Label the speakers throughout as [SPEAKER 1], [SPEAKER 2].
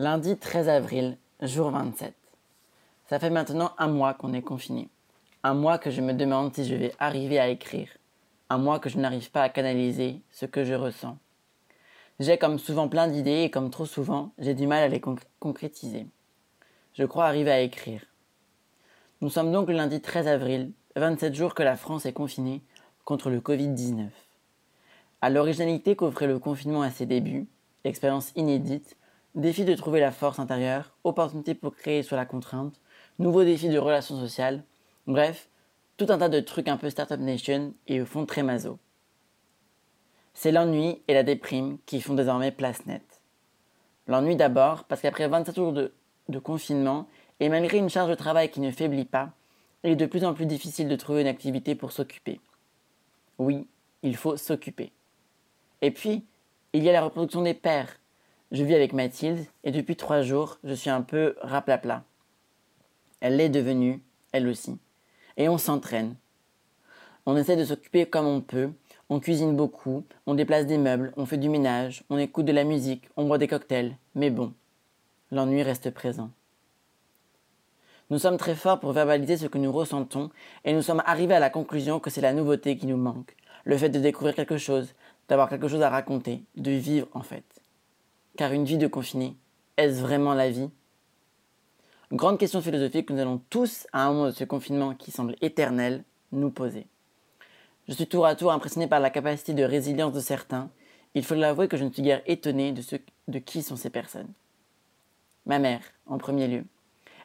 [SPEAKER 1] Lundi 13 avril, jour 27. Ça fait maintenant un mois qu'on est confiné. Un mois que je me demande si je vais arriver à écrire. Un mois que je n'arrive pas à canaliser ce que je ressens. J'ai comme souvent plein d'idées et comme trop souvent, j'ai du mal à les concrétiser. Je crois arriver à écrire. Nous sommes donc le lundi 13 avril, 27 jours que la France est confinée contre le Covid-19. À l'originalité qu'offrait le confinement à ses débuts, expérience inédite, défi de trouver la force intérieure, opportunité pour créer sur la contrainte, nouveaux défis de relations sociales, bref, tout un tas de trucs un peu Startup Nation et au fond très maso. C'est l'ennui et la déprime qui font désormais place nette. L'ennui d'abord, parce qu'après 27 jours de confinement, et malgré une charge de travail qui ne faiblit pas, il est de plus en plus difficile de trouver une activité pour s'occuper. Oui, il faut s'occuper. Et puis, il y a la reproduction des pères. Je vis avec Mathilde et depuis trois jours, je suis un peu raplapla. Elle l'est devenue, elle aussi. Et on s'entraîne. On essaie de s'occuper comme on peut, on cuisine beaucoup, on déplace des meubles, on fait du ménage, on écoute de la musique, on boit des cocktails, mais bon, l'ennui reste présent. Nous sommes très forts pour verbaliser ce que nous ressentons et nous sommes arrivés à la conclusion que c'est la nouveauté qui nous manque, le fait de découvrir quelque chose, d'avoir quelque chose à raconter, de vivre en fait. Car une vie de confiné, est-ce vraiment la vie? Grande question philosophique que nous allons tous, à un moment de ce confinement qui semble éternel, nous poser. Je suis tour à tour impressionné par la capacité de résilience de certains. Il faut l'avouer que je ne suis guère étonné de, de qui sont ces personnes. Ma mère, en premier lieu.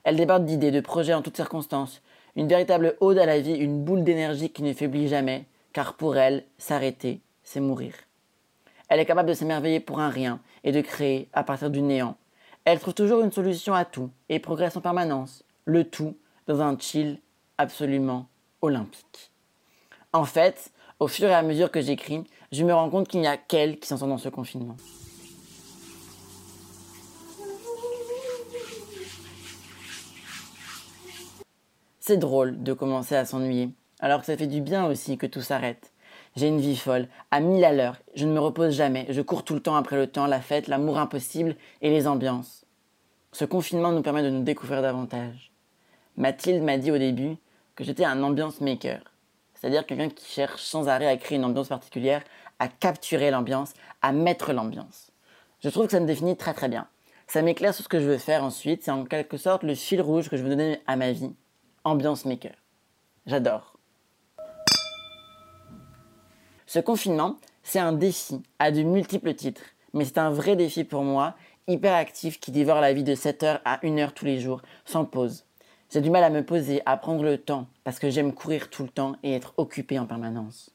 [SPEAKER 1] Elle déborde d'idées, de projets en toutes circonstances. Une véritable ode à la vie, une boule d'énergie qui ne faiblit jamais, car pour elle, s'arrêter, c'est mourir. Elle est capable de s'émerveiller pour un rien et de créer à partir du néant. Elle trouve toujours une solution à tout et progresse en permanence, le tout dans un chill absolument olympique. En fait, au fur et à mesure que j'écris, je me rends compte qu'il n'y a qu'elle qui s'en dans ce confinement. C'est drôle de commencer à s'ennuyer, alors que ça fait du bien aussi que tout s'arrête. J'ai une vie folle, à mille à l'heure, je ne me repose jamais, je cours tout le temps après le temps, la fête, l'amour impossible et les ambiances. Ce confinement nous permet de nous découvrir davantage. Mathilde m'a dit au début que j'étais un ambiance maker, c'est-à-dire quelqu'un qui cherche sans arrêt à créer une ambiance particulière, à capturer l'ambiance, à mettre l'ambiance. Je trouve que ça me définit très très bien. Ça m'éclaire sur ce que je veux faire ensuite, c'est en quelque sorte le fil rouge que je veux donner à ma vie ambiance maker. J'adore. Ce confinement, c'est un défi à de multiples titres, mais c'est un vrai défi pour moi, hyper actif qui dévore la vie de 7h à 1h tous les jours, sans pause. J'ai du mal à me poser, à prendre le temps, parce que j'aime courir tout le temps et être occupé en permanence.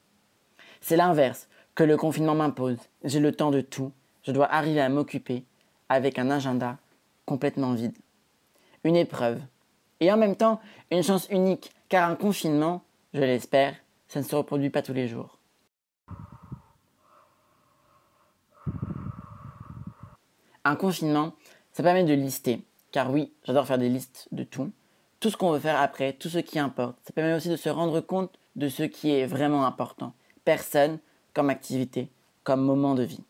[SPEAKER 1] C'est l'inverse que le confinement m'impose. J'ai le temps de tout, je dois arriver à m'occuper avec un agenda complètement vide. Une épreuve, et en même temps une chance unique, car un confinement, je l'espère, ça ne se reproduit pas tous les jours. Un confinement, ça permet de lister, car oui, j'adore faire des listes de tout, tout ce qu'on veut faire après, tout ce qui importe. Ça permet aussi de se rendre compte de ce qui est vraiment important. Personne comme activité, comme moment de vie.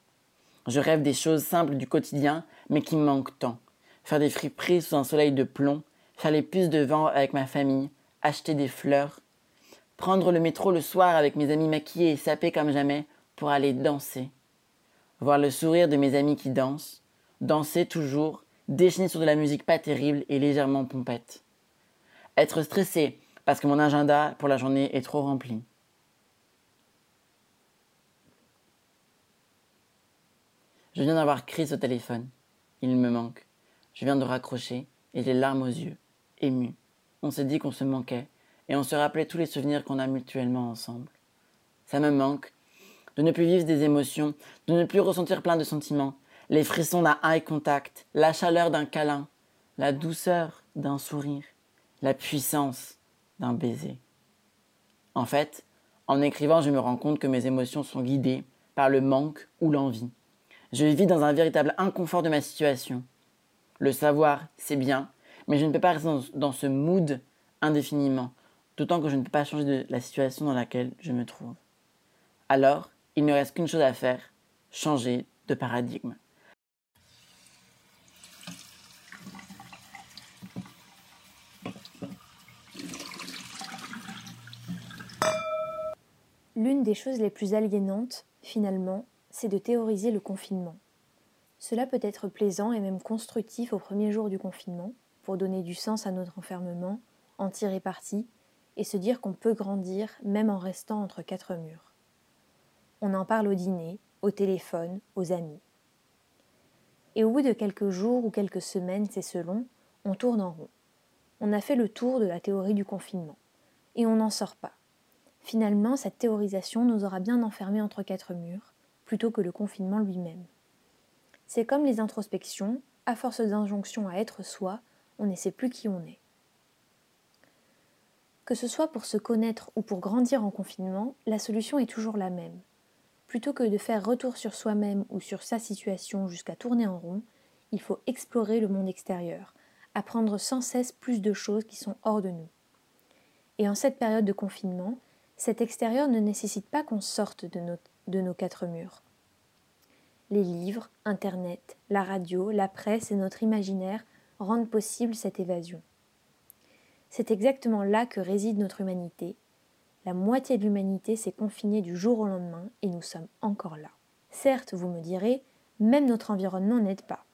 [SPEAKER 1] Je rêve des choses simples du quotidien, mais qui me manquent tant. Faire des friperies sous un soleil de plomb, faire les puces de vent avec ma famille, acheter des fleurs, prendre le métro le soir avec mes amis maquillés et sapés comme jamais pour aller danser, voir le sourire de mes amis qui dansent, danser toujours, déchaîner sur de la musique pas terrible et légèrement pompette. Être stressé parce que mon agenda pour la journée est trop rempli. Je viens d'avoir Chris au téléphone. Il me manque. Je viens de raccrocher et les larmes aux yeux ému. On s'est dit qu'on se manquait et on se rappelait tous les souvenirs qu'on a mutuellement ensemble. Ça me manque de ne plus vivre des émotions, de ne plus ressentir plein de sentiments, les frissons d'un eye contact, la chaleur d'un câlin, la douceur d'un sourire, la puissance d'un baiser. En fait, en écrivant, je me rends compte que mes émotions sont guidées par le manque ou l'envie. Je vis dans un véritable inconfort de ma situation. Le savoir, c'est bien, mais je ne peux pas rester dans, ce mood indéfiniment, d'autant que je ne peux pas changer de la situation dans laquelle je me trouve. Alors, il ne reste qu'une chose à faire, changer de paradigme.
[SPEAKER 2] L'une des choses les plus aliénantes, finalement, c'est de théoriser le confinement. Cela peut être plaisant et même constructif au premier jour du confinement, pour donner du sens à notre enfermement, en tirer parti, et se dire qu'on peut grandir même en restant entre quatre murs. On en parle au dîner, au téléphone, aux amis. Et au bout de quelques jours ou quelques semaines, c'est selon, on tourne en rond. On a fait le tour de la théorie du confinement. Et on n'en sort pas. Finalement, cette théorisation nous aura bien enfermés entre quatre murs, plutôt que le confinement lui-même. C'est comme les introspections, à force d'injonctions à être soi, on ne sait plus qui on est. Que ce soit pour se connaître ou pour grandir en confinement, la solution est toujours la même. Plutôt que de faire retour sur soi-même ou sur sa situation jusqu'à tourner en rond, il faut explorer le monde extérieur, apprendre sans cesse plus de choses qui sont hors de nous. Et en cette période de confinement, cet extérieur ne nécessite pas qu'on sorte de nos, quatre murs. Les livres, Internet, la radio, la presse et notre imaginaire rendent possible cette évasion. C'est exactement là que réside notre humanité, la moitié de l'humanité s'est confinée du jour au lendemain et nous sommes encore là. Certes, vous me direz, même notre environnement n'aide pas.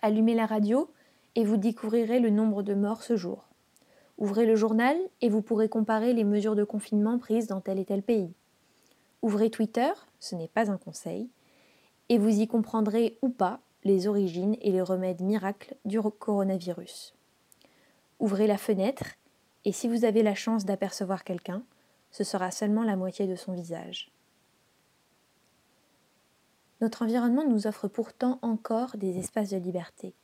[SPEAKER 2] Allumez la radio et vous découvrirez le nombre de morts ce jour. Ouvrez le journal et vous pourrez comparer les mesures de confinement prises dans tel et tel pays. Ouvrez Twitter, ce n'est pas un conseil, et vous y comprendrez ou pas les origines et les remèdes miracles du coronavirus. Ouvrez la fenêtre et si vous avez la chance d'apercevoir quelqu'un, ce sera seulement la moitié de son visage. Notre environnement nous offre pourtant encore des espaces de liberté.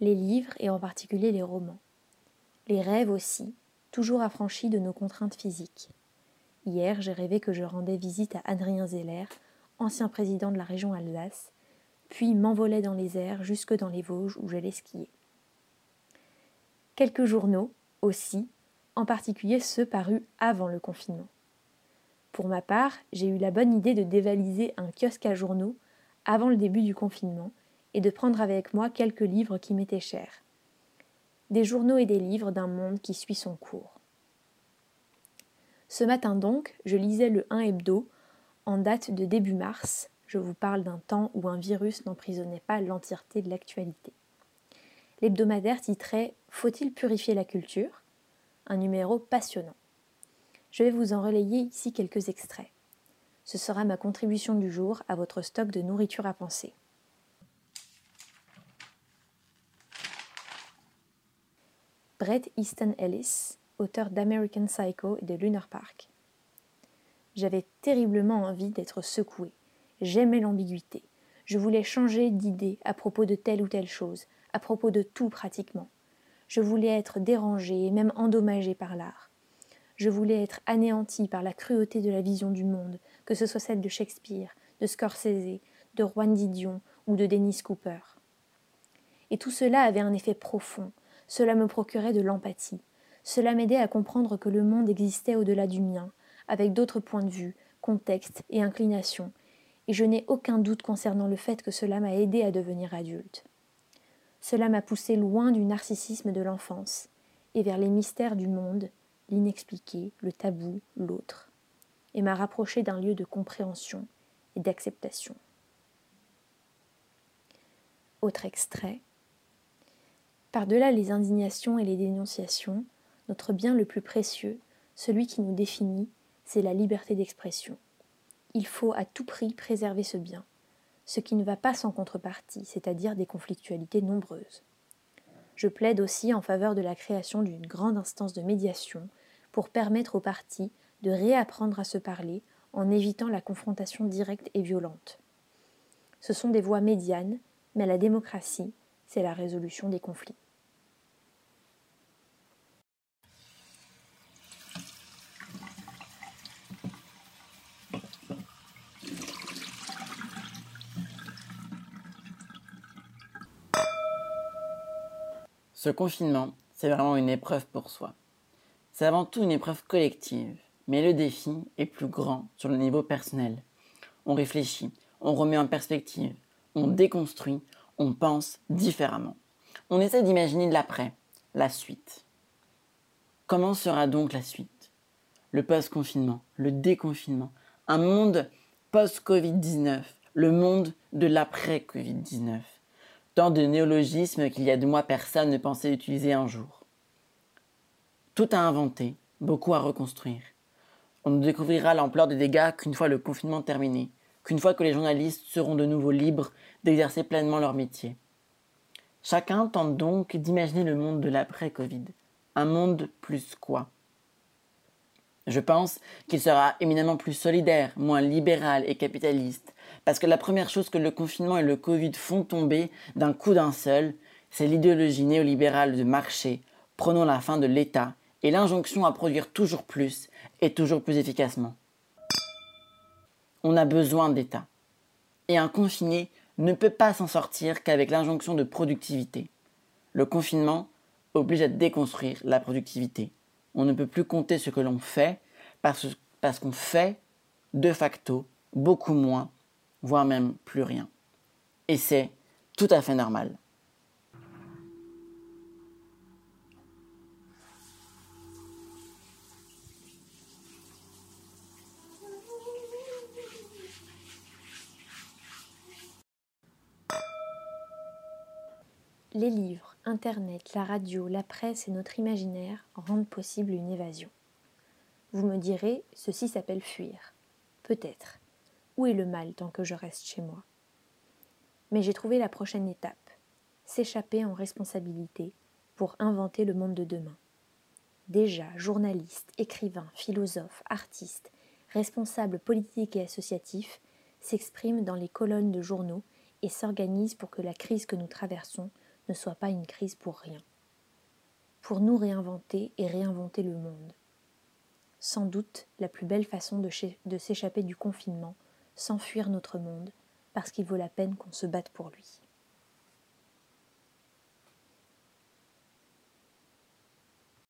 [SPEAKER 2] Les livres et en particulier les romans. Les rêves aussi, toujours affranchis de nos contraintes physiques. Hier, j'ai rêvé que je rendais visite à Adrien Zeller, ancien président de la région Alsace, puis m'envolais dans les airs jusque dans les Vosges où j'allais skier. Quelques journaux, aussi, en particulier ceux parus avant le confinement. Pour ma part, j'ai eu la bonne idée de dévaliser un kiosque à journaux avant le début du confinement et de prendre avec moi quelques livres qui m'étaient chers. Des journaux et des livres d'un monde qui suit son cours. Ce matin donc, je lisais le 1 hebdo en date de début mars. Je vous parle d'un temps où un virus n'emprisonnait pas l'entièreté de l'actualité. L'hebdomadaire titrait Faut-il purifier la culture? Un numéro passionnant. Je vais vous en relayer ici quelques extraits. Ce sera ma contribution du jour à votre stock de nourriture à penser. Brett Easton Ellis, auteur d'American Psycho et de Lunar Park. J'avais terriblement envie d'être secoué. J'aimais l'ambiguïté. Je voulais changer d'idée à propos de telle ou telle chose, à propos de tout pratiquement. Je voulais être dérangé et même endommagé par l'art. Je voulais être anéanti par la cruauté de la vision du monde, que ce soit celle de Shakespeare, de Scorsese, de Juan Didion ou de Dennis Cooper. Et tout cela avait un effet profond, cela me procurait de l'empathie, cela m'aidait à comprendre que le monde existait au-delà du mien, avec d'autres points de vue, contextes et inclinations, et je n'ai aucun doute concernant le fait que cela m'a aidé à devenir adulte. Cela m'a poussé loin du narcissisme de l'enfance et vers les mystères du monde, l'inexpliqué, le tabou, l'autre, et m'a rapproché d'un lieu de compréhension et d'acceptation. Autre extrait. Par-delà les indignations et les dénonciations, notre bien le plus précieux, celui qui nous définit, c'est la liberté d'expression. Il faut à tout prix préserver ce bien ce qui ne va pas sans contrepartie, c'est-à-dire des conflictualités nombreuses. Je plaide aussi en faveur de la création d'une grande instance de médiation pour permettre aux partis de réapprendre à se parler en évitant la confrontation directe et violente. Ce sont des voies médianes, mais la démocratie, c'est la résolution des conflits.
[SPEAKER 1] Ce confinement, c'est vraiment une épreuve pour soi. C'est avant tout une épreuve collective, mais le défi est plus grand sur le niveau personnel. On réfléchit, on remet en perspective, on déconstruit, on pense différemment. On essaie d'imaginer l'après, la suite. Comment sera donc la suite? Le post-confinement, le déconfinement, un monde post-Covid-19, le monde de l'après-Covid-19. Tant de néologismes qu'il y a deux mois personne ne pensait utiliser un jour. Tout à inventer, beaucoup à reconstruire. On ne découvrira l'ampleur des dégâts qu'une fois le confinement terminé, qu'une fois que les journalistes seront de nouveau libres d'exercer pleinement leur métier. Chacun tente donc d'imaginer le monde de l'après-Covid. Un monde plus quoi? Je pense qu'il sera éminemment plus solidaire, moins libéral et capitaliste, parce que la première chose que le confinement et le Covid font tomber d'un coup d'un seul, c'est l'idéologie néolibérale de marché, prenons la fin de l'État et l'injonction à produire toujours plus et toujours plus efficacement. On a besoin d'État. Et un confiné ne peut pas s'en sortir qu'avec l'injonction de productivité. Le confinement oblige à déconstruire la productivité. On ne peut plus compter ce que l'on fait parce, qu'on fait de facto beaucoup moins, voire même plus rien. Et c'est tout à fait normal.
[SPEAKER 2] Les livres, Internet, la radio, la presse et notre imaginaire rendent possible une évasion. Vous me direz, ceci s'appelle fuir. Peut-être. Où est le mal tant que je reste chez moi? Mais j'ai trouvé la prochaine étape. S'échapper en responsabilité pour inventer le monde de demain. Déjà, journalistes, écrivains, philosophes, artistes, responsables politiques et associatifs s'expriment dans les colonnes de journaux et s'organisent pour que la crise que nous traversons ne soit pas une crise pour rien. Pour nous réinventer et réinventer le monde. Sans doute la plus belle façon de, s'échapper du confinement, s'enfuir notre monde, parce qu'il vaut la peine qu'on se batte pour lui.